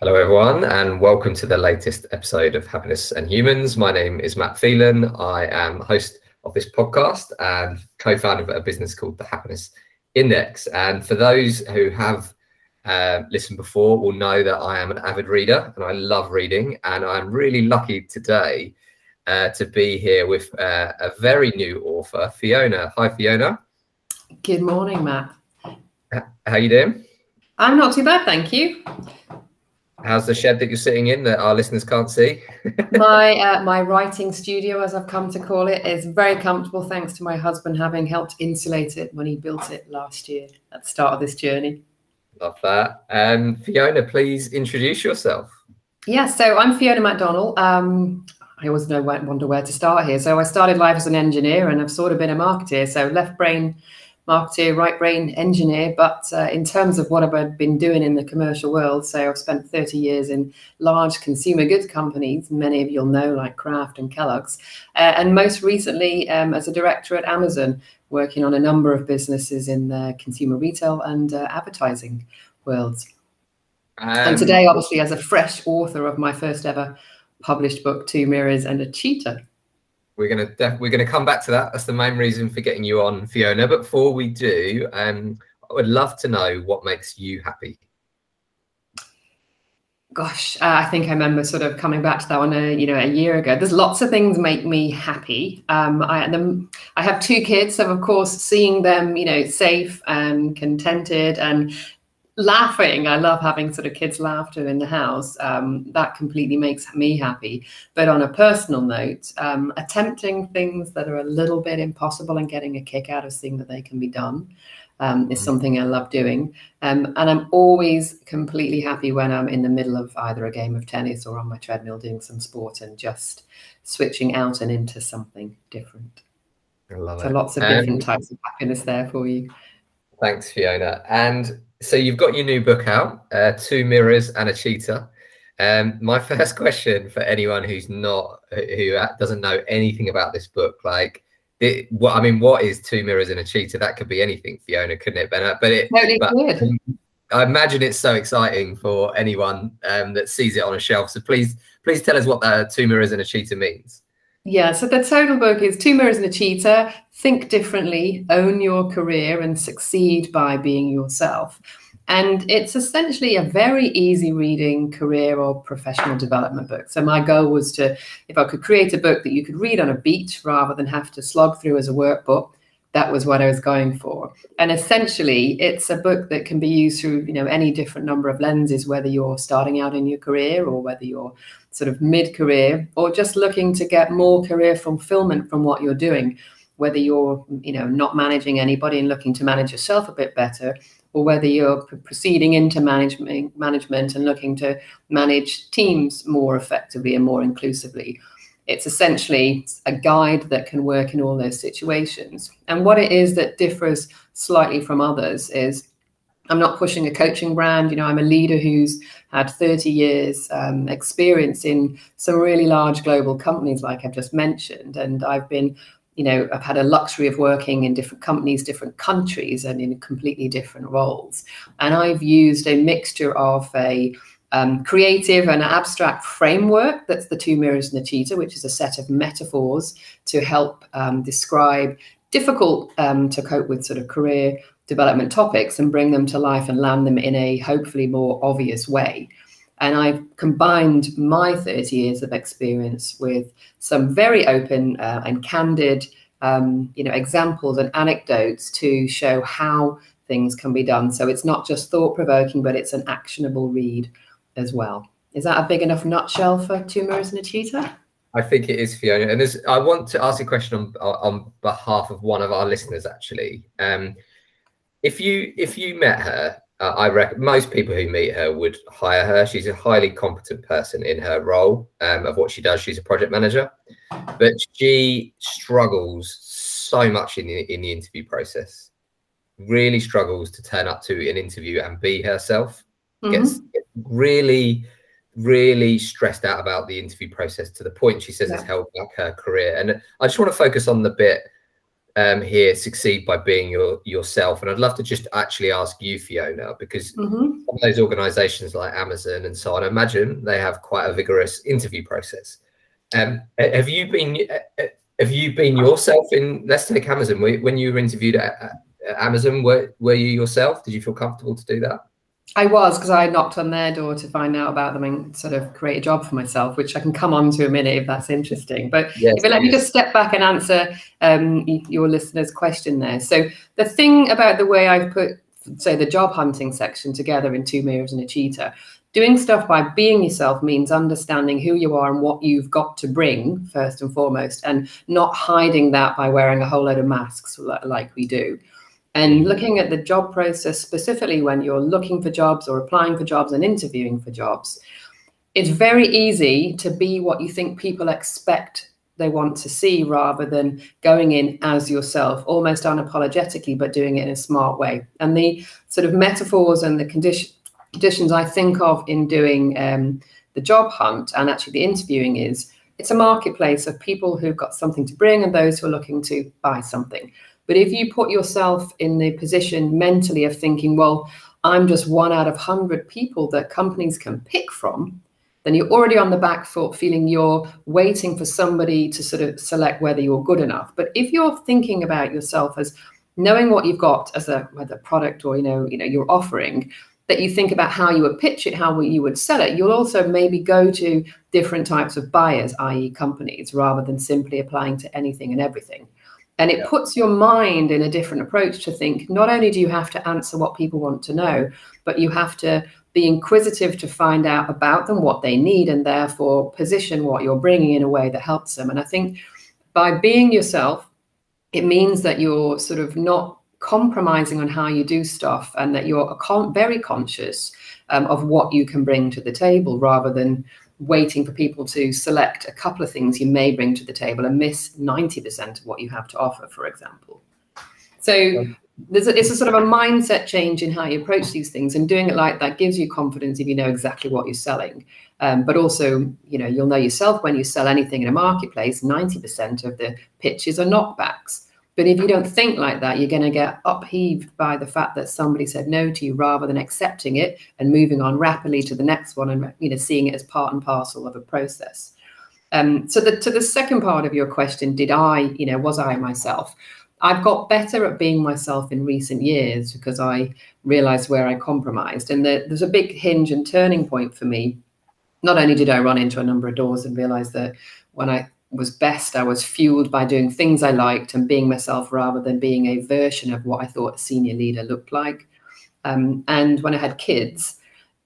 Hello, everyone, and welcome to the latest episode of Happiness and Humans. My name is Matt Phelan. I am host of this podcast and co founder of a business called the Happiness Index. And for those who have uh, listened before, will know that I am an avid reader and I love reading. And I'm really lucky today uh, to be here with uh, a very new author, Fiona. Hi, Fiona. Good morning, Matt. How are you doing? I'm not too bad, thank you. How's the shed that you're sitting in that our listeners can't see? my uh, my writing studio, as I've come to call it, is very comfortable thanks to my husband having helped insulate it when he built it last year at the start of this journey. Love that. And um, Fiona, please introduce yourself. Yeah, so I'm Fiona MacDonald. Um, I always know wonder where to start here. So I started life as an engineer, and I've sort of been a marketer. So left brain marketer, right brain engineer. But uh, in terms of what I've been doing in the commercial world, so I've spent 30 years in large consumer goods companies, many of you'll know, like Kraft and Kellogg's, uh, and most recently um, as a director at Amazon, working on a number of businesses in the consumer retail and uh, advertising worlds. Um, and today, obviously, as a fresh author of my first ever published book, Two Mirrors and a Cheetah. We're gonna def- we're gonna come back to that. That's the main reason for getting you on, Fiona. But before we do, um, I would love to know what makes you happy. Gosh, uh, I think I remember sort of coming back to that one, a, you know, a year ago. There's lots of things make me happy. Um, I, them, I have two kids, so of course, seeing them, you know, safe and contented and laughing i love having sort of kids laughter in the house um, that completely makes me happy but on a personal note um, attempting things that are a little bit impossible and getting a kick out of seeing that they can be done um, is mm-hmm. something i love doing um, and i'm always completely happy when i'm in the middle of either a game of tennis or on my treadmill doing some sport and just switching out and into something different I love it. so it. lots of different types of happiness there for you thanks fiona and so you've got your new book out, uh, Two Mirrors and a Cheetah. Um, my first question for anyone who's not who doesn't know anything about this book, like, it, what I mean, what is Two Mirrors and a Cheetah? That could be anything, Fiona, couldn't it, Ben? But it, totally but, I imagine it's so exciting for anyone um, that sees it on a shelf. So please, please tell us what that Two Mirrors and a Cheetah means. Yeah, so the total book is Two Mirrors and a Cheetah Think Differently, Own Your Career, and Succeed by Being Yourself. And it's essentially a very easy reading career or professional development book. So, my goal was to, if I could create a book that you could read on a beat rather than have to slog through as a workbook, that was what I was going for. And essentially, it's a book that can be used through, you know, any different number of lenses, whether you're starting out in your career or whether you're sort of mid-career or just looking to get more career fulfillment from what you're doing whether you're you know not managing anybody and looking to manage yourself a bit better or whether you're proceeding into management management and looking to manage teams more effectively and more inclusively. It's essentially a guide that can work in all those situations. And what it is that differs slightly from others is I'm not pushing a coaching brand. You know, I'm a leader who's had 30 years um, experience in some really large global companies, like I've just mentioned. And I've been, you know, I've had a luxury of working in different companies, different countries, and in completely different roles. And I've used a mixture of a um, creative and abstract framework that's the two mirrors and the cheetah, which is a set of metaphors to help um, describe difficult um, to cope with sort of career development topics and bring them to life and land them in a hopefully more obvious way. And I've combined my 30 years of experience with some very open uh, and candid, um, you know, examples and anecdotes to show how things can be done. So it's not just thought provoking, but it's an actionable read as well. Is that a big enough nutshell for Two Mirrors and a Cheetah? I think it is, Fiona. And I want to ask a question on, on behalf of one of our listeners, actually. Um, if you if you met her, uh, I reckon most people who meet her would hire her. She's a highly competent person in her role um, of what she does. She's a project manager, but she struggles so much in the in the interview process. Really struggles to turn up to an interview and be herself. Mm-hmm. Gets, really really stressed out about the interview process to the point she says yeah. it's held back her career. And I just want to focus on the bit um, here succeed by being your yourself. And I'd love to just actually ask you, Fiona, because mm-hmm. some of those organizations like Amazon and so on, I imagine they have quite a vigorous interview process. Um, have you been have you been yourself in let's take Amazon when you were interviewed at, at Amazon were, were you yourself did you feel comfortable to do that I was because I knocked on their door to find out about them and sort of create a job for myself, which I can come on to a minute if that's interesting. But yes, if you let yes. me just step back and answer um, your listener's question there. So the thing about the way I've put, say, the job hunting section together in Two Mirrors and a Cheetah, doing stuff by being yourself means understanding who you are and what you've got to bring first and foremost, and not hiding that by wearing a whole load of masks like we do. And looking at the job process specifically when you're looking for jobs or applying for jobs and interviewing for jobs, it's very easy to be what you think people expect they want to see rather than going in as yourself, almost unapologetically, but doing it in a smart way. And the sort of metaphors and the condition, conditions I think of in doing um, the job hunt and actually the interviewing is it's a marketplace of people who've got something to bring and those who are looking to buy something. But if you put yourself in the position mentally of thinking, well, I'm just one out of 100 people that companies can pick from, then you're already on the back foot feeling you're waiting for somebody to sort of select whether you're good enough. But if you're thinking about yourself as knowing what you've got as a whether product or you know, you know, you're offering, that you think about how you would pitch it, how you would sell it, you'll also maybe go to different types of buyers, i.e., companies, rather than simply applying to anything and everything. And it yeah. puts your mind in a different approach to think not only do you have to answer what people want to know, but you have to be inquisitive to find out about them, what they need, and therefore position what you're bringing in a way that helps them. And I think by being yourself, it means that you're sort of not compromising on how you do stuff and that you're con- very conscious um, of what you can bring to the table rather than waiting for people to select a couple of things you may bring to the table and miss 90% of what you have to offer, for example. So there's a, it's a sort of a mindset change in how you approach these things and doing it like that gives you confidence if you know exactly what you're selling. Um, but also, you know, you'll know yourself when you sell anything in a marketplace, 90% of the pitches are knockbacks. But if you don't think like that, you're going to get upheaved by the fact that somebody said no to you rather than accepting it and moving on rapidly to the next one and you know seeing it as part and parcel of a process. Um, so the, to the second part of your question, did I, you know, was I myself? I've got better at being myself in recent years because I realized where I compromised. And the, there's a big hinge and turning point for me. Not only did I run into a number of doors and realize that when I was best. I was fueled by doing things I liked and being myself rather than being a version of what I thought a senior leader looked like. Um, and when I had kids,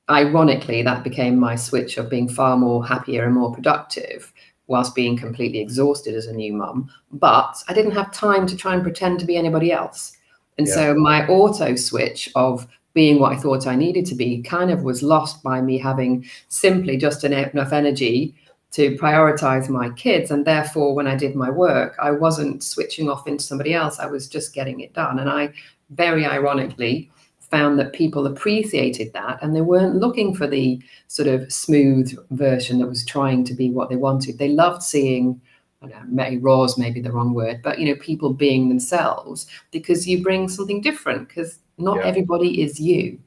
ironically, that became my switch of being far more happier and more productive whilst being completely exhausted as a new mum. But I didn't have time to try and pretend to be anybody else. And yeah. so my auto switch of being what I thought I needed to be kind of was lost by me having simply just enough energy to prioritize my kids. And therefore, when I did my work, I wasn't switching off into somebody else. I was just getting it done. And I very ironically found that people appreciated that and they weren't looking for the sort of smooth version that was trying to be what they wanted. They loved seeing. I know, maybe raw is maybe the wrong word, but you know, people being themselves because you bring something different because not yeah. everybody is you.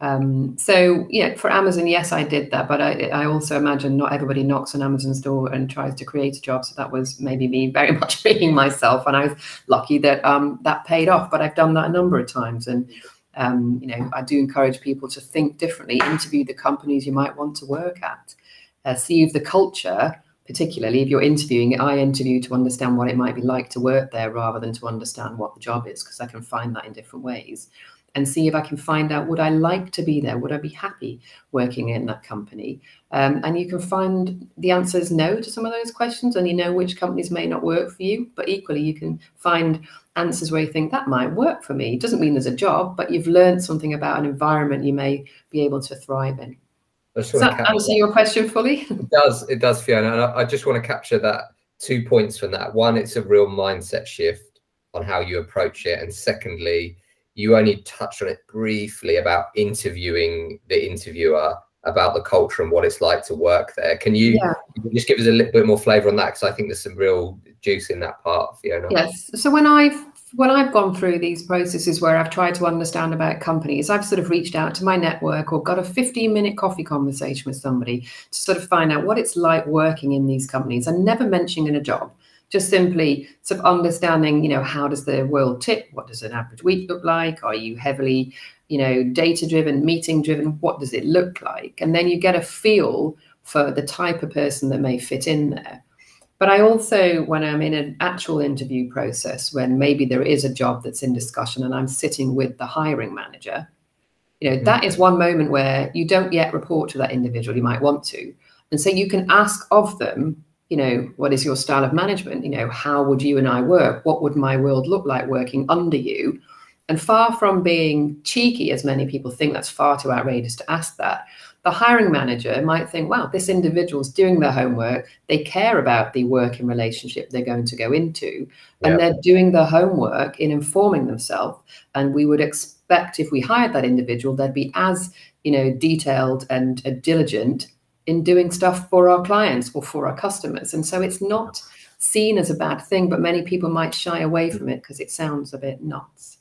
Um, so yeah, for Amazon, yes, I did that, but I, I also imagine not everybody knocks on Amazon's door and tries to create a job. So that was maybe me very much being myself, and I was lucky that um, that paid off. But I've done that a number of times, and um, you know, I do encourage people to think differently, interview the companies you might want to work at, uh, see if the culture, particularly if you're interviewing, I interview to understand what it might be like to work there rather than to understand what the job is, because I can find that in different ways and see if I can find out would I like to be there? Would I be happy working in that company? Um, and you can find the answers no to some of those questions, and you know which companies may not work for you. But equally, you can find answers where you think that might work for me. It doesn't mean there's a job, but you've learned something about an environment you may be able to thrive in. Does that answer your question fully? It does. It does, Fiona. And I, I just want to capture that two points from that. One, it's a real mindset shift on how you approach it, and secondly you only touched on it briefly about interviewing the interviewer about the culture and what it's like to work there. Can you, yeah. just give us a little bit more flavour on that? Because I think there's some real juice in that part, Fiona. Yes. So when I've when I've gone through these processes where I've tried to understand about companies, I've sort of reached out to my network or got a 15 minute coffee conversation with somebody to sort of find out what it's like working in these companies and never mentioning a job just simply sort of understanding, you know, how does the world tip? What does an average week look like? Are you heavily, you know, data driven, meeting driven? What does it look like? And then you get a feel for the type of person that may fit in there. But I also, when I'm in an actual interview process, when maybe there is a job that's in discussion and I'm sitting with the hiring manager, you know, mm-hmm. that is one moment where you don't yet report to that individual. You might want to. And so you can ask of them you know, what is your style of management? You know, how would you and I work? What would my world look like working under you? And far from being cheeky, as many people think that's far too outrageous to ask that, the hiring manager might think, wow, this individual's doing their homework. They care about the working relationship they're going to go into, and they're doing their homework in informing themselves. And we would expect if we hired that individual, they'd be as you know detailed and uh, diligent in doing stuff for our clients or for our customers. And so it's not seen as a bad thing, but many people might shy away from it because it sounds a bit nuts.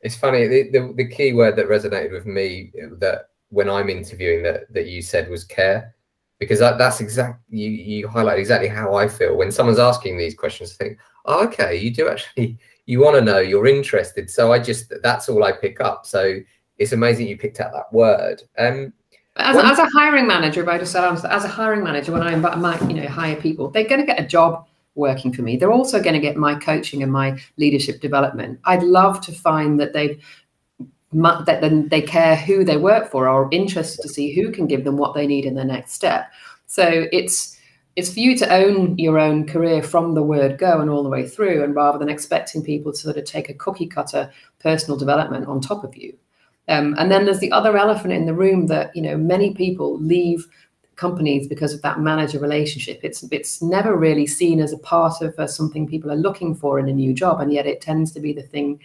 It's funny. The, the, the, key word that resonated with me that when I'm interviewing that that you said was care, because that, that's exactly you you highlight exactly how I feel when someone's asking these questions. I think, oh, okay, you do actually you want to know, you're interested. So I just that's all I pick up. So it's amazing you picked out that word. Um, as, as a hiring manager, if I just said, as a hiring manager, when I might, you know, hire people, they're going to get a job working for me. They're also going to get my coaching and my leadership development. I'd love to find that they've that then they care who they work for or interested to see who can give them what they need in their next step. So it's it's for you to own your own career from the word go and all the way through, and rather than expecting people to sort of take a cookie cutter personal development on top of you. Um, and then there's the other elephant in the room that you know many people leave companies because of that manager relationship. It's it's never really seen as a part of uh, something people are looking for in a new job, and yet it tends to be the thing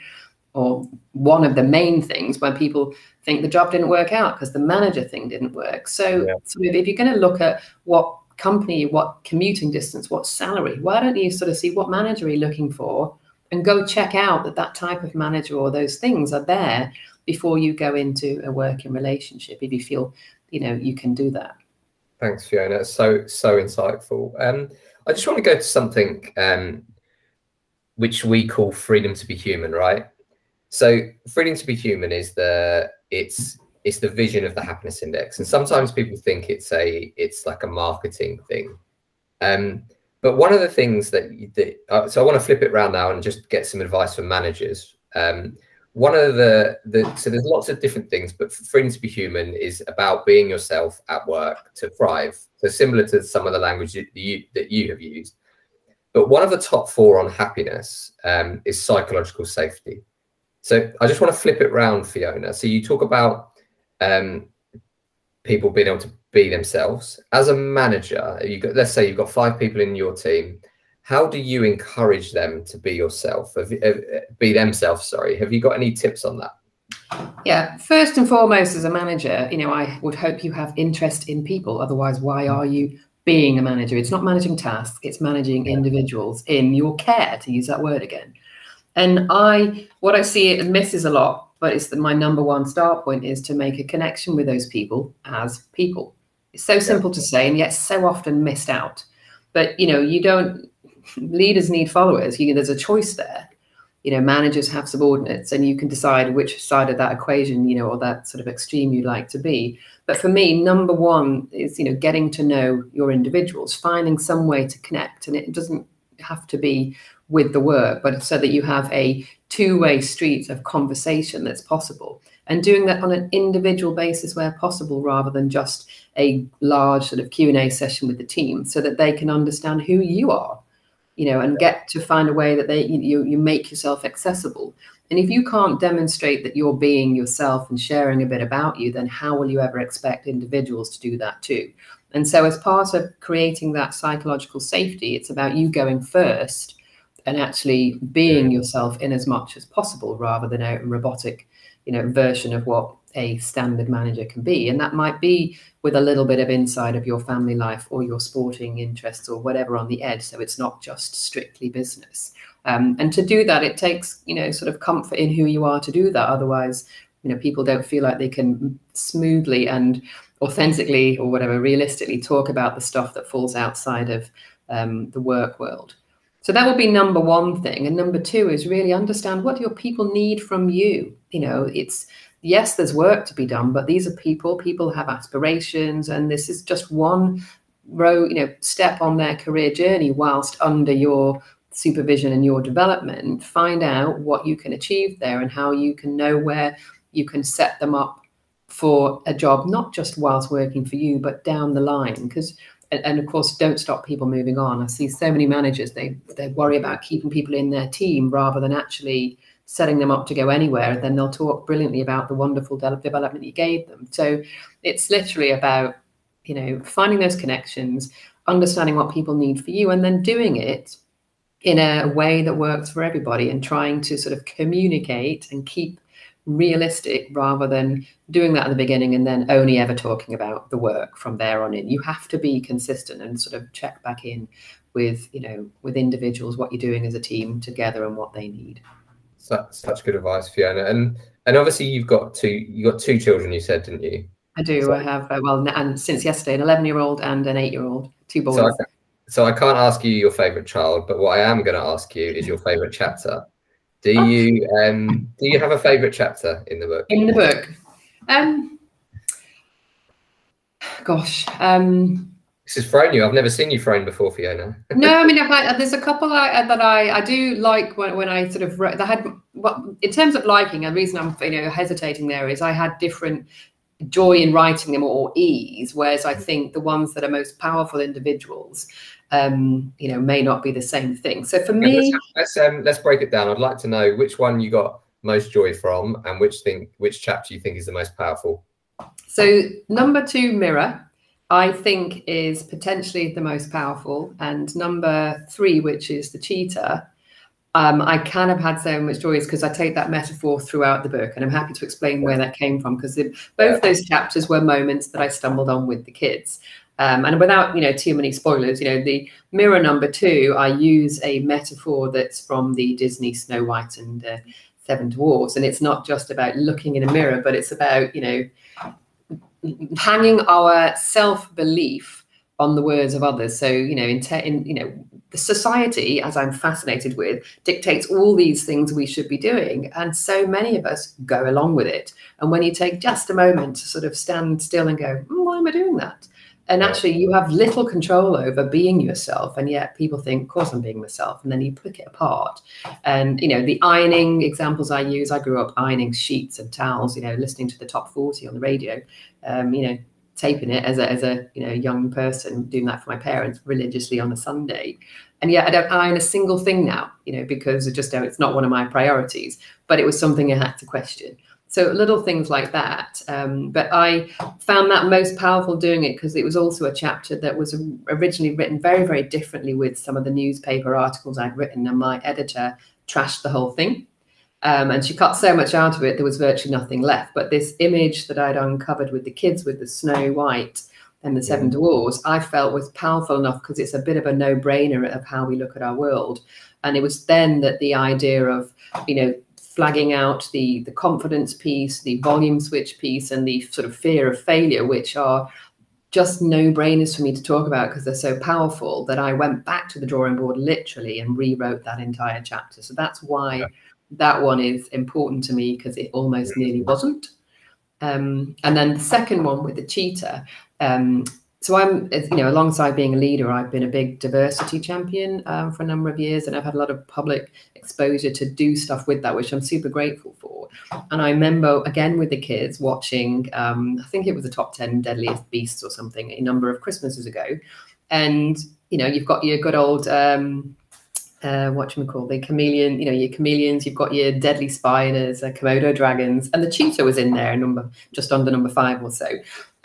or one of the main things when people think the job didn't work out because the manager thing didn't work. So, yeah. sort of if you're going to look at what company, what commuting distance, what salary, why don't you sort of see what manager are you looking for and go check out that that type of manager or those things are there before you go into a working relationship if you feel you know you can do that. Thanks fiona. So so insightful. Um i just want to go to something um which we call freedom to be human right? So freedom to be human is the it's it's the vision of the happiness index and sometimes people think it's a it's like a marketing thing. Um but one of the things that, that uh, so i want to flip it around now and just get some advice from managers. Um one of the, the so there's lots of different things, but for freedom to be human is about being yourself at work to thrive. So similar to some of the language that you, that you have used. But one of the top four on happiness um, is psychological safety. So I just want to flip it around, Fiona. So you talk about um, people being able to be themselves. As a manager, you got let's say you've got five people in your team how do you encourage them to be yourself? Be themselves sorry. Have you got any tips on that? Yeah first and foremost as a manager you know i would hope you have interest in people. Otherwise why mm. are you being a manager? It's not managing tasks it's managing individuals in your care to use that word again. And i what i see it misses a lot but it's the, my number one start point is to make a connection with those people as people. It's so simple yeah. to say and yet so often missed out. But you know you don't leaders need followers. You, there's a choice there. You know, managers have subordinates, and you can decide which side of that equation, you know, or that sort of extreme you'd like to be. But for me, number one is you know getting to know your individuals, finding some way to connect, and it doesn't have to be with the work, but so that you have a two-way street of conversation that's possible and doing that on an individual basis where possible rather than just a large sort of q&a session with the team so that they can understand who you are you know, and get to find a way that they you you make yourself accessible. And if you can't demonstrate that you're being yourself and sharing a bit about you, then how will you ever expect individuals to do that too? And so, as part of creating that psychological safety, it's about you going first and actually being yourself in as much as possible rather than a robotic you know version of what a standard manager can be. And that might be with a little bit of insight of your family life or your sporting interests or whatever on the edge. So it's not just strictly business. Um, and to do that it takes you know sort of comfort in who you are to do that. Otherwise you know people don't feel like they can smoothly and authentically or whatever realistically talk about the stuff that falls outside of um, the work world. So that would be number one thing. And number two is really understand what your people need from you? You know it's yes there's work to be done but these are people people have aspirations and this is just one row you know step on their career journey whilst under your supervision and your development find out what you can achieve there and how you can know where you can set them up for a job, not just whilst working for you, but down the line. Because and, of course, don't stop people moving on. I see so many managers they they worry about keeping people in their team rather than actually setting them up to go anywhere. And then they'll talk brilliantly about the wonderful de- development you gave them. So it's literally about you know finding those connections, understanding what people need for you, and then doing it in a way that works for everybody, and trying to sort of communicate and keep realistic rather than doing that at the beginning and then only ever talking about the work from there on in. You have to be consistent and sort of check back in with, you know, with individuals, what you're doing as a team together and what they need. Such, such good advice, Fiona. And and obviously you've got two you got two children. You said, didn't you? I do. So, I have uh, well, and since yesterday, an 11 year old and an eight year old, two boys. So I, so I can't ask you your favorite child, but what I am going to ask you is your favorite chapter. Do you um do you have a favorite chapter in the book? In the book, um, gosh, um, this is thrown you. I've never seen you thrown before, Fiona. no, I mean, I, there's a couple I, that I I do like when, when I sort of I had what in terms of liking. And the reason I'm you know hesitating there is I had different joy in writing them or ease, whereas I think the ones that are most powerful individuals um, you know, may not be the same thing. So for me, let's let's, um, let's break it down. I'd like to know which one you got most joy from, and which thing, which chapter you think is the most powerful. So number two, mirror. I think is potentially the most powerful, and number three, which is the cheetah, um, I kind of had so much joy because I take that metaphor throughout the book, and I'm happy to explain where that came from because both those chapters were moments that I stumbled on with the kids. Um, and without you know too many spoilers, you know the mirror number two, I use a metaphor that's from the Disney Snow White and uh, Seven Dwarfs, and it's not just about looking in a mirror, but it's about you know hanging our self belief on the words of others. So you know in, te- in you know the society, as I'm fascinated with, dictates all these things we should be doing, and so many of us go along with it. And when you take just a moment to sort of stand still and go, mm, why am I doing that? And actually you have little control over being yourself and yet people think of course i'm being myself and then you pick it apart. And you know the ironing examples i use i grew up ironing sheets and towels you know listening to the top 40 on the radio um, you know taping it as a, as a you know young person doing that for my parents religiously on a sunday. And yet i don't iron a single thing now you know because just it's not one of my priorities. But it was something i had to question so little things like that. Um, but I found that most powerful doing it because it was also a chapter that was originally written very, very differently with some of the newspaper articles I'd written, and my editor trashed the whole thing. Um, and she cut so much out of it, there was virtually nothing left. But this image that I'd uncovered with the kids with the Snow White and the Seven Dwarfs, I felt was powerful enough because it's a bit of a no brainer of how we look at our world. And it was then that the idea of, you know, flagging out the the confidence piece, the volume switch piece, and the sort of fear of failure, which are just no brainers for me to talk about because they're so powerful that I went back to the drawing board literally and rewrote that entire chapter. So that's why yeah. that one is important to me because it almost nearly wasn't. Um, and then the second one with the cheetah, um, so I'm, you know, alongside being a leader, I've been a big diversity champion um, for a number of years, and I've had a lot of public exposure to do stuff with that, which I'm super grateful for. And I remember again with the kids watching, um, I think it was the top ten deadliest beasts or something, a number of Christmases ago, and you know, you've got your good old. Um, uh, what you call the chameleon, you know, your chameleons, you've got your deadly spiders, uh, Komodo dragons, and the cheetah was in there, number just under number five or so.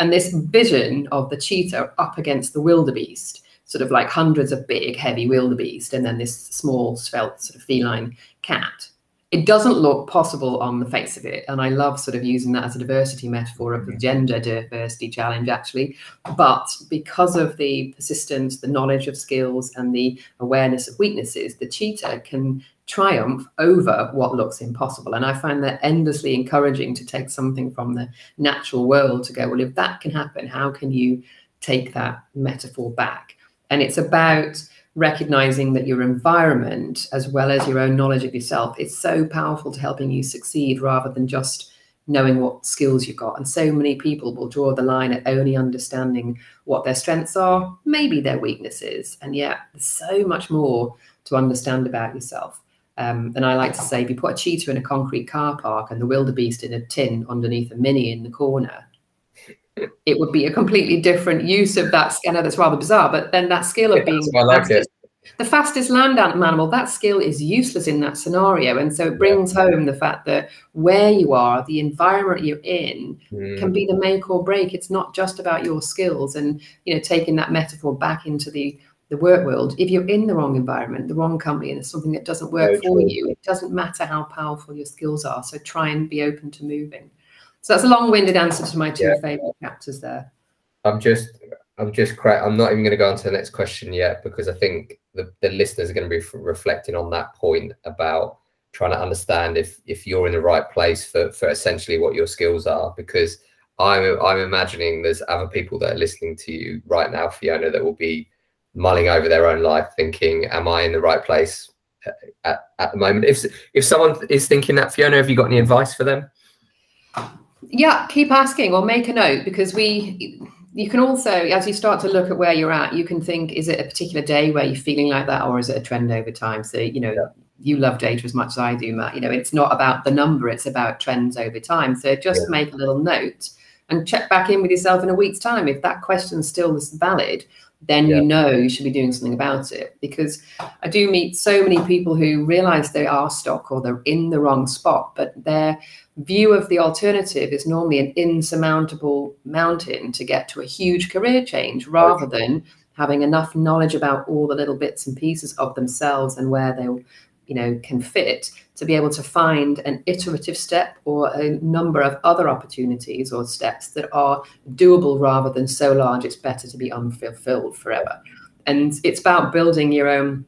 And this vision of the cheetah up against the wildebeest, sort of like hundreds of big, heavy wildebeest, and then this small, svelte, sort of feline cat. It doesn't look possible on the face of it. And I love sort of using that as a diversity metaphor of the gender diversity challenge, actually. But because of the persistence, the knowledge of skills, and the awareness of weaknesses, the cheetah can triumph over what looks impossible. And I find that endlessly encouraging to take something from the natural world to go, well, if that can happen, how can you take that metaphor back? And it's about recognizing that your environment, as well as your own knowledge of yourself, is so powerful to helping you succeed rather than just knowing what skills you've got. And so many people will draw the line at only understanding what their strengths are, maybe their weaknesses. And yet, there's so much more to understand about yourself. Um, and I like to say, if you put a cheetah in a concrete car park and the wildebeest in a tin underneath a mini in the corner, it would be a completely different use of that. I know that's rather bizarre, but then that skill of yeah, being the, like fastest, the fastest land animal, that skill is useless in that scenario. And so it brings yeah. home the fact that where you are, the environment you're in, mm. can be the make or break. It's not just about your skills. And you know, taking that metaphor back into the the work world, if you're in the wrong environment, the wrong company, and it's something that doesn't work Very for true. you, it doesn't matter how powerful your skills are. So try and be open to moving. So that's a long-winded answer to my two yeah. favorite chapters there. I'm just, I'm just, I'm not even going to go on to the next question yet because I think the, the listeners are going to be reflecting on that point about trying to understand if if you're in the right place for for essentially what your skills are because I'm I'm imagining there's other people that are listening to you right now, Fiona, that will be mulling over their own life, thinking, "Am I in the right place uh, at, at the moment?" If if someone is thinking that, Fiona, have you got any advice for them? Yeah, keep asking or make a note because we. You can also, as you start to look at where you're at, you can think: Is it a particular day where you're feeling like that, or is it a trend over time? So you know. Yeah. You love data as much as I do, Matt. You know, it's not about the number; it's about trends over time. So just yeah. make a little note and check back in with yourself in a week's time. If that question still is valid, then yeah. you know you should be doing something about it. Because I do meet so many people who realize they are stuck or they're in the wrong spot, but their view of the alternative is normally an insurmountable mountain to get to a huge career change rather than having enough knowledge about all the little bits and pieces of themselves and where they you know can fit to be able to find an iterative step or a number of other opportunities or steps that are doable rather than so large it's better to be unfulfilled forever. And it's about building your own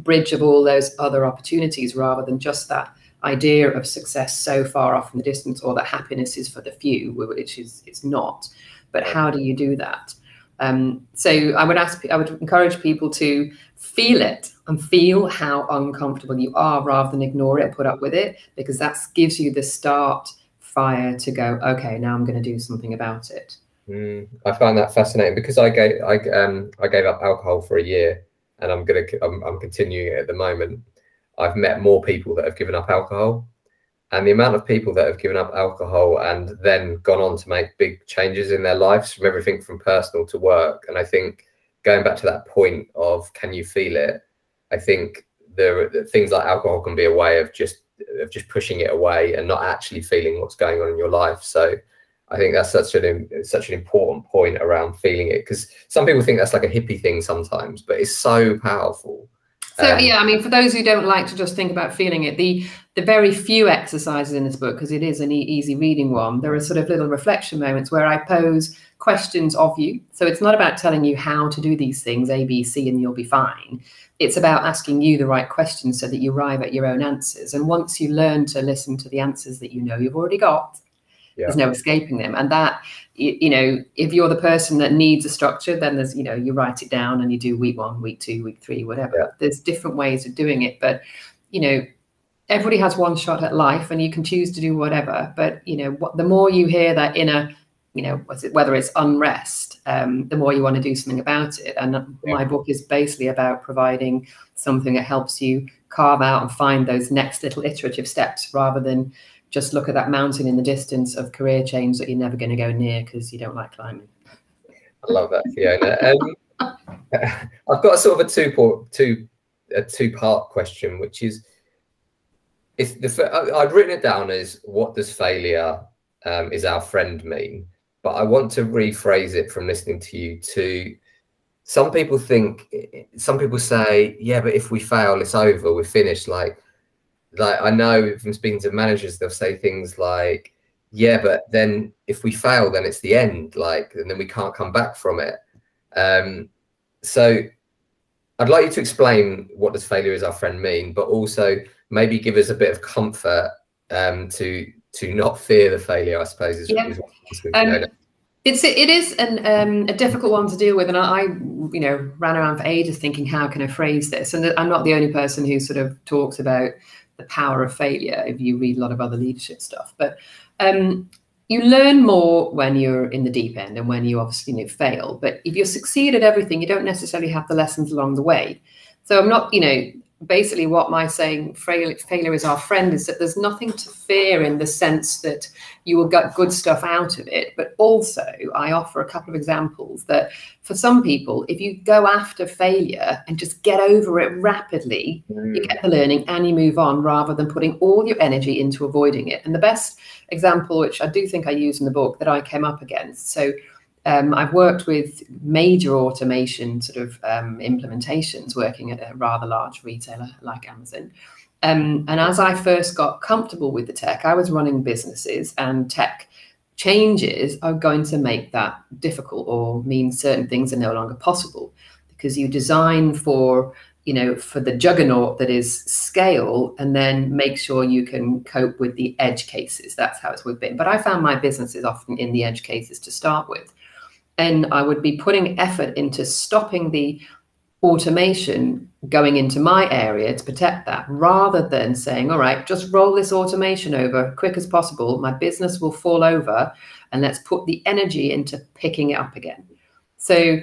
bridge of all those other opportunities rather than just that idea of success so far off in the distance or that happiness is for the few which is it's not. But how do you do that? Um, so I would ask, I would encourage people to feel it and feel how uncomfortable you are rather than ignore it, put up with it, because that gives you the start fire to go, okay, now I'm going to do something about it. Mm, I find that fascinating because I gave I um I gave up alcohol for a year and I'm gonna I'm, I'm continuing it at the moment. I've met more people that have given up alcohol and the amount of people that have given up alcohol and then gone on to make big changes in their lives from everything from personal to work and i think going back to that point of can you feel it i think there things like alcohol can be a way of just of just pushing it away and not actually feeling what's going on in your life. So i think that's such an such an important point around feeling it because some people think that's like a hippie thing sometimes but it's so powerful so um, yeah, I mean, for those who don't like to just think about feeling it, the the very few exercises in this book, because it is an e- easy reading one, there are sort of little reflection moments where I pose questions of you. So it's not about telling you how to do these things, A, B, C, and you'll be fine. It's about asking you the right questions so that you arrive at your own answers. And once you learn to listen to the answers that you know you've already got, yeah. there's no escaping them. And that you, you, know, if you're the person that needs a structure, then there's, you know, you write it down and you do week one, week two, week three, whatever. Yeah. There's different ways of doing it. But, you know, everybody has one shot at life and you can choose to do whatever. But, you know, what, the more you hear that inner, you know, whether it's unrest, um, the more you want to do something about it. And yeah. my book is basically about providing something that helps you carve out and find those next little iterative steps rather than just look at that mountain in the distance of career change that you're never going to go near because you don't like climbing. I love that, Fiona. Um, I've got a sort of a two two a two part question, which is if the I've written it down as what does failure um, is our friend mean, but I want to rephrase it from listening to you to some people think some people say yeah but if we fail it's over we're finished like like I know from speaking to managers, they'll say things like, "Yeah, but then if we fail, then it's the end. Like, and then we can't come back from it." Um, so, I'd like you to explain what does failure is our friend mean, but also maybe give us a bit of comfort um, to to not fear the failure. I suppose is, yeah. is um, it's it is an um, a difficult one to deal with, and I, you know, ran around for ages thinking, how can I phrase this? And I'm not the only person who sort of talks about the power of failure. If you read a lot of other leadership stuff, but um, you learn more when you're in the deep end and when you obviously you know, fail. But if you succeed at everything, you don't necessarily have the lessons along the way. So I'm not, you know, basically what my saying failure is our friend is that there's nothing to fear in the sense that you will get good stuff out of it but also i offer a couple of examples that for some people if you go after failure and just get over it rapidly mm. you get the learning and you move on rather than putting all your energy into avoiding it and the best example which i do think i use in the book that i came up against so um, I've worked with major automation sort of um, implementations working at a rather large retailer like Amazon. Um, and as I first got comfortable with the tech, I was running businesses and tech changes are going to make that difficult or mean certain things are no longer possible. Because you design for you know for the juggernaut that is scale and then make sure you can cope with the edge cases. That's how it's been but i found my businesses often in the edge cases to start with and I would be putting effort into stopping the automation going into my area to protect that rather than saying, all right, just roll this automation over quick as possible. My business will fall over and let's put the energy into picking it up again. So,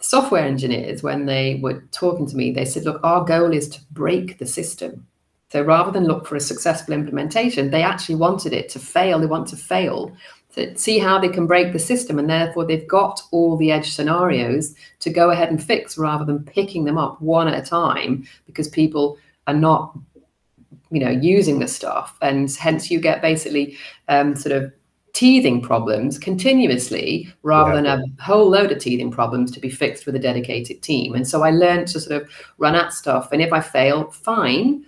software engineers, when they were talking to me, they said, look, our goal is to break the system. So, rather than look for a successful implementation, they actually wanted it to fail. They want to fail to see how they can break the system and therefore they've got all the edge scenarios to go ahead and fix rather than picking them up one at a time because people are not you know using the stuff. And hence you get basically um, sort of teething problems continuously rather yeah. than a whole load of teething problems to be fixed with a dedicated team. And so i learned to sort of run at stuff. And if i fail fine.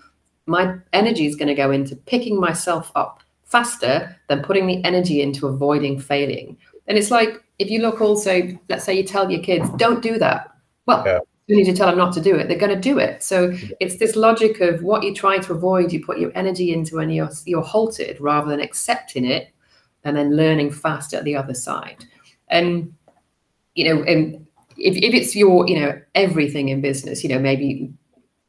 My energy is going to go into picking myself up faster than putting the energy into avoiding failing. And it's like if you look also, let's say you tell your kids, don't do that. Well, yeah. you need to tell them not to do it. They're going to do it. So mm-hmm. it's this logic of what you try to avoid, you put your energy into and you're, you're halted rather than accepting it and then learning fast at the other side. And, you know, and if, if it's your, you know, everything in business, you know, maybe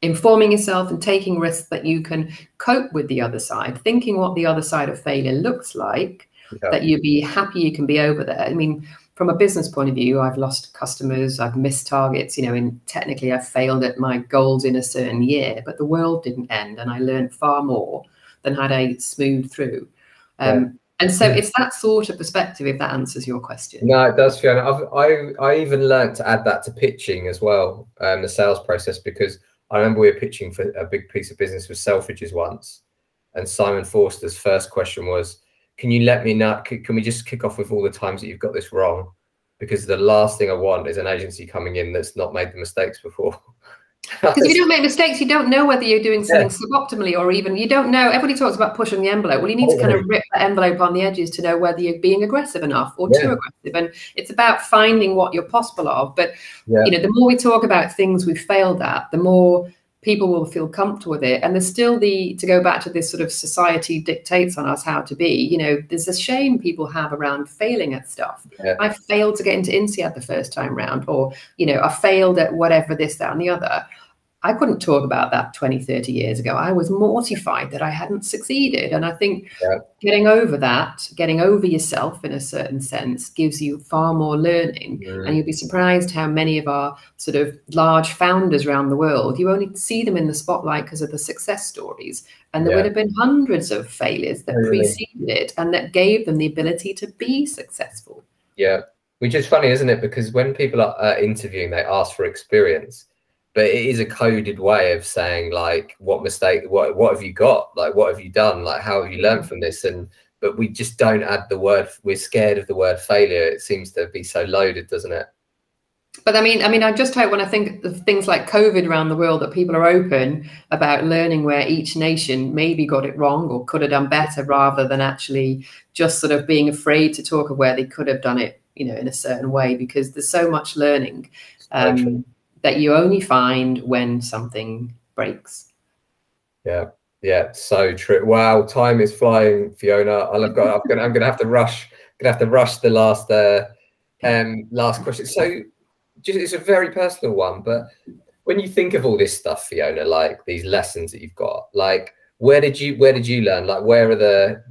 informing yourself and taking risks that you can cope with the other side, thinking what the other side of failure looks like, yeah. that you'd be happy you can be over there. I mean, from a business point of view, I've lost customers, I've missed targets, you know, and technically I've failed at my goals in a certain year, but the world didn't end and I learned far more than had I smoothed through. Um, yeah. And so it's that sort of perspective, if that answers your question. No, it does, Fiona. I've, I, I even learned to add that to pitching as well, um, the sales process, because – I remember we were pitching for a big piece of business with Selfridges once, and Simon Forster's first question was, "Can you let me know? Can we just kick off with all the times that you've got this wrong? Because the last thing I want is an agency coming in that's not made the mistakes before." Because if you don't make mistakes, you don't know whether you're doing something yeah. suboptimally or even you don't know. Everybody talks about pushing the envelope. Well, you need to kind of rip the envelope on the edges to know whether you're being aggressive enough or yeah. too aggressive. And it's about finding what you're possible of. But you know, the more we talk about things we've failed at, the more people will feel comfortable with it. And there's still the to go back to this sort of society dictates on us how to be. You know, there's a shame people have around failing at stuff. I failed to get into INSEAD the first time round, or you know, I failed at whatever this, that, and the other. I couldn't talk about that 20, 30 years ago. I was mortified that I hadn't succeeded. And I think yeah. getting over that, getting over yourself in a certain sense, gives you far more learning. Mm. And you'll be surprised how many of our sort of large founders around the world, you only see them in the spotlight because of the success stories. And there yeah. would have been hundreds of failures that really? preceded it and that gave them the ability to be successful. Yeah. Which is funny, isn't it? Because when people are uh, interviewing, they ask for experience but it is a coded way of saying like what mistake what what have you got? Like what have you done? Like how have you learned from this? And but we just don't add the word we're scared of the word failure. It seems to be so loaded doesn't it? But I mean, I mean, I just hope when I think of things like COVID around the world that people are open about learning where each nation maybe got it wrong or could have done better, rather than actually just sort of being afraid to talk of where they could have done it, you know, in a certain way. Because there's so much learning um, that you only find when something breaks. Yeah, yeah, so true. Wow, time is flying, Fiona. I've got. I'm gonna. I'm gonna have to rush. Gonna have to rush the last. Uh, um, last question. So just it's a very personal one, but when you think of all this stuff, Fiona, like these lessons that you've got, like where did you where did you learn? Like where are the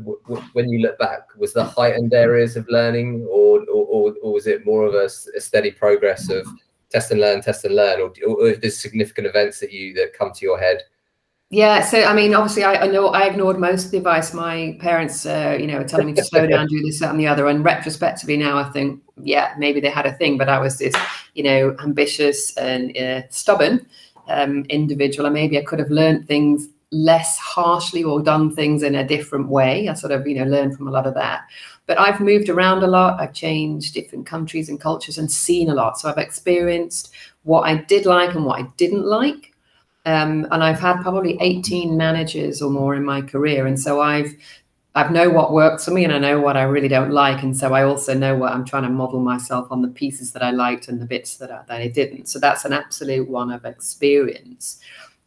when you look back, was the heightened areas of learning, or or, or was it more of a, a, steady progress of test and learn, test and learn, or, or, or there's significant events that you that come to your head? Yeah, so I mean, obviously, I, I, know I ignored most of the advice my parents, uh, you know, were telling me to slow down, do this, that, and the other. And retrospectively, now I think, yeah, maybe they had a thing, but I was this, you know, ambitious and uh, stubborn um, individual, and maybe I could have learned things less harshly or done things in a different way. I sort of, you know, learned from a lot of that. But I've moved around a lot. I've changed different countries and cultures and seen a lot. So I've experienced what I did like and what I didn't like um, and I've had probably 18 managers or more in my career. And so I've I've know what works for me and I know what I really don't like. And so I also know what I'm trying to model myself on the pieces that I liked and the bits that I, that I didn't. So that's an absolute one of experience.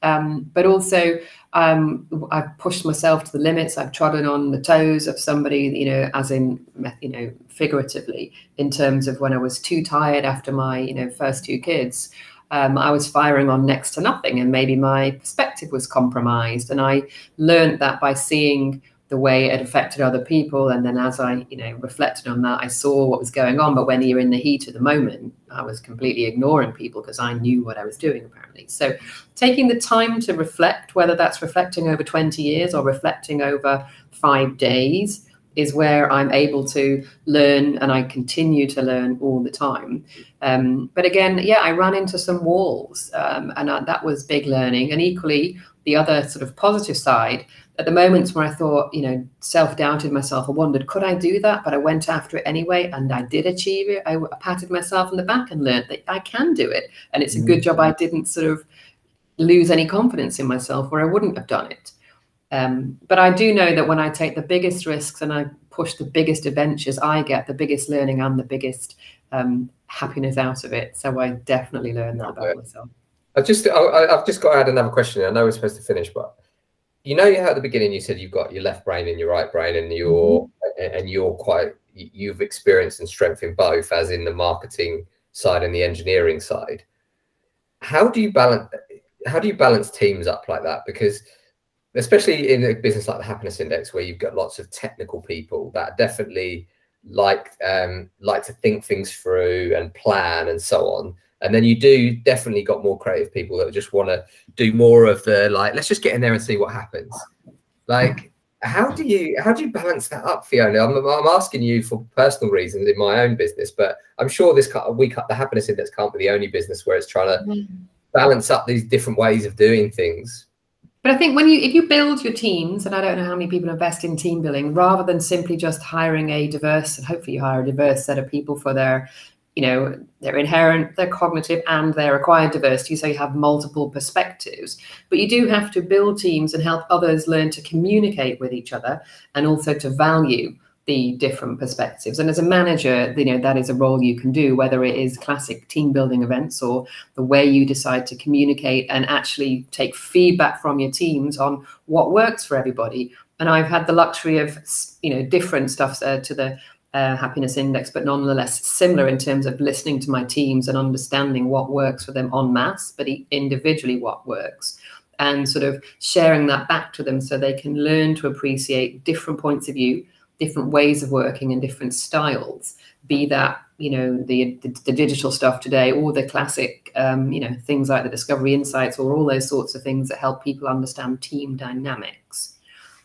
Um, but also, um, I've pushed myself to the limits. I've trodden on the toes of somebody, you know, as in, you know, figuratively, in terms of when I was too tired after my, you know, first two kids um, I was firing on next to nothing, and maybe my perspective was compromised. And I learned that by seeing the way it affected other people, and then as I, you know, reflected on that, I saw what was going on. But when you're in the heat of the moment, I was completely ignoring people because I knew what I was doing apparently. So, taking the time to reflect, whether that's reflecting over 20 years or reflecting over five days, is where I'm able to learn and I continue to learn all the time. Um, but again, yeah, I ran into some walls um, and I, that was big learning. And equally, the other sort of positive side, at the moments where I thought, you know, self doubted myself, I wondered, could I do that? But I went after it anyway and I did achieve it. I, I patted myself on the back and learned that I can do it. And it's a good job I didn't sort of lose any confidence in myself where I wouldn't have done it. Um, but I do know that when I take the biggest risks and I push the biggest adventures, I get the biggest learning and the biggest um, happiness out of it. So I definitely learned that about myself. I just, I, have just got to add another question. I know we're supposed to finish, but you know, at the beginning you said you've got your left brain and your right brain, and you're mm-hmm. and you're quite you've experienced and strength in both, as in the marketing side and the engineering side. How do you balance? How do you balance teams up like that? Because especially in a business like the happiness index where you've got lots of technical people that definitely like um, like to think things through and plan and so on. And then you do definitely got more creative people that just want to do more of the like let's just get in there and see what happens. Like how do you how do you balance that up fiona? I'm, I'm asking you for personal reasons in my own business but i'm sure this cut we cut the happiness index can't be the only business where it's trying to mm. balance up these different ways of doing things but I think when you if you build your teams, and I don't know how many people invest in team building, rather than simply just hiring a diverse and hopefully you hire a diverse set of people for their, you know, their inherent, their cognitive and their acquired diversity, so you have multiple perspectives. But you do have to build teams and help others learn to communicate with each other and also to value the different perspectives. And as a manager, you know, that is a role you can do, whether it is classic team building events or the way you decide to communicate and actually take feedback from your teams on what works for everybody. And I've had the luxury of, you know, different stuff uh, to the uh, happiness index, but nonetheless similar in terms of listening to my teams and understanding what works for them en masse, but individually what works and sort of sharing that back to them so they can learn to appreciate different points of view different ways of working and different styles be that you know the, the, the digital stuff today or the classic um, you know things like the discovery insights or all those sorts of things that help people understand team dynamics.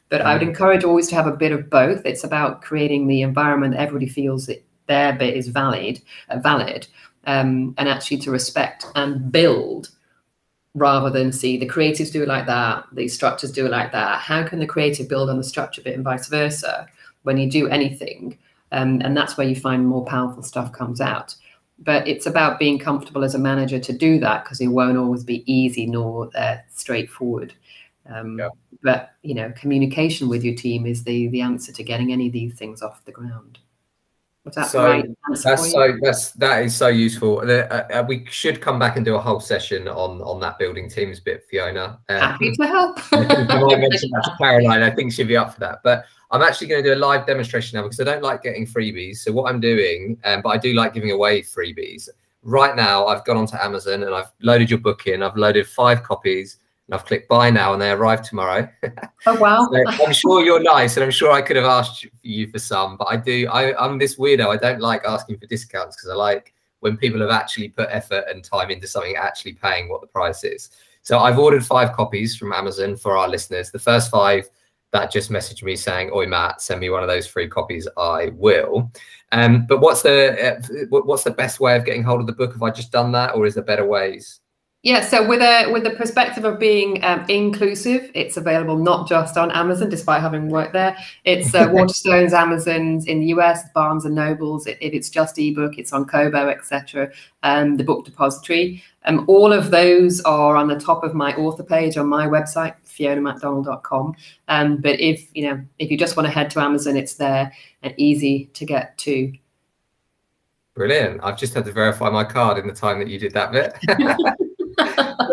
But i would mm. encourage always to have a bit of both. It's about creating the environment that everybody feels that their bit is valid uh, valid um, and actually to respect and build rather than see the creatives do it like that the structures do it like that. How can the creative build on the structure bit and vice versa when you do anything. Um, and that's where you find more powerful stuff comes out. but it's about being comfortable as a manager to do that because it won't always be easy nor uh, straightforward. Um, yeah. But you know, communication with your team is the the answer to getting any of these things off the ground. That so right that's so that's that is so useful. Uh, uh, we should come back and do a whole session on on that building teams bit, Fiona. Um, Happy to help. I mentioned that to Caroline. I think she'd be up for that. But I'm actually going to do a live demonstration now because I don't like getting freebies. So what I'm doing, um, but I do like giving away freebies. Right now, I've gone onto Amazon and I've loaded your book in. I've loaded five copies and I've clicked buy now and they arrive tomorrow. Oh wow! so I'm sure you're nice, and I'm sure I could have asked you for some, but I do. I, I'm this weirdo. I don't like asking for discounts because I like when people have actually put effort and time into something, actually paying what the price is. So I've ordered five copies from Amazon for our listeners. The first five that just messaged me saying, "Oi, Matt, send me one of those free copies." I will. Um, but what's the uh, what's the best way of getting hold of the book? Have I just done that, or is there better ways? Yeah, so with a with the perspective of being um, inclusive, it's available not just on Amazon, despite having worked there. It's uh, Waterstones, Amazon's in the US, Barnes and Nobles. If it, it's just ebook, it's on Kobo, etc. Um, the Book Depository. Um, all of those are on the top of my author page on my website, fionamacdonald.com. Um, but if you know, if you just want to head to Amazon, it's there and easy to get to. Brilliant! I've just had to verify my card in the time that you did that bit.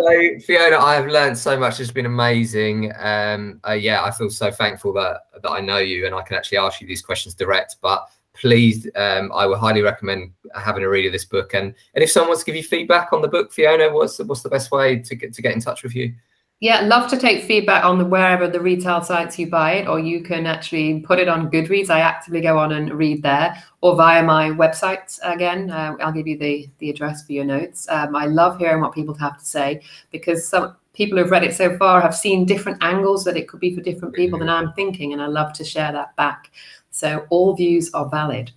so Fiona, I have learned so much. It's been amazing. Um, uh, yeah, I feel so thankful that that I know you and I can actually ask you these questions direct. But please, um, I would highly recommend having a read of this book. And and if someone wants to give you feedback on the book, Fiona, what's what's the best way to get to get in touch with you? Yeah, love to take feedback on the wherever the retail sites you buy it, or you can actually put it on Goodreads. I actively go on and read there, or via my website. Again, uh, I'll give you the the address for your notes. Um, I love hearing what people have to say because some people who've read it so far have seen different angles that it could be for different people than I'm thinking, and I love to share that back. So all views are valid.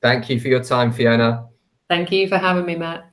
Thank you for your time, Fiona. Thank you for having me, Matt.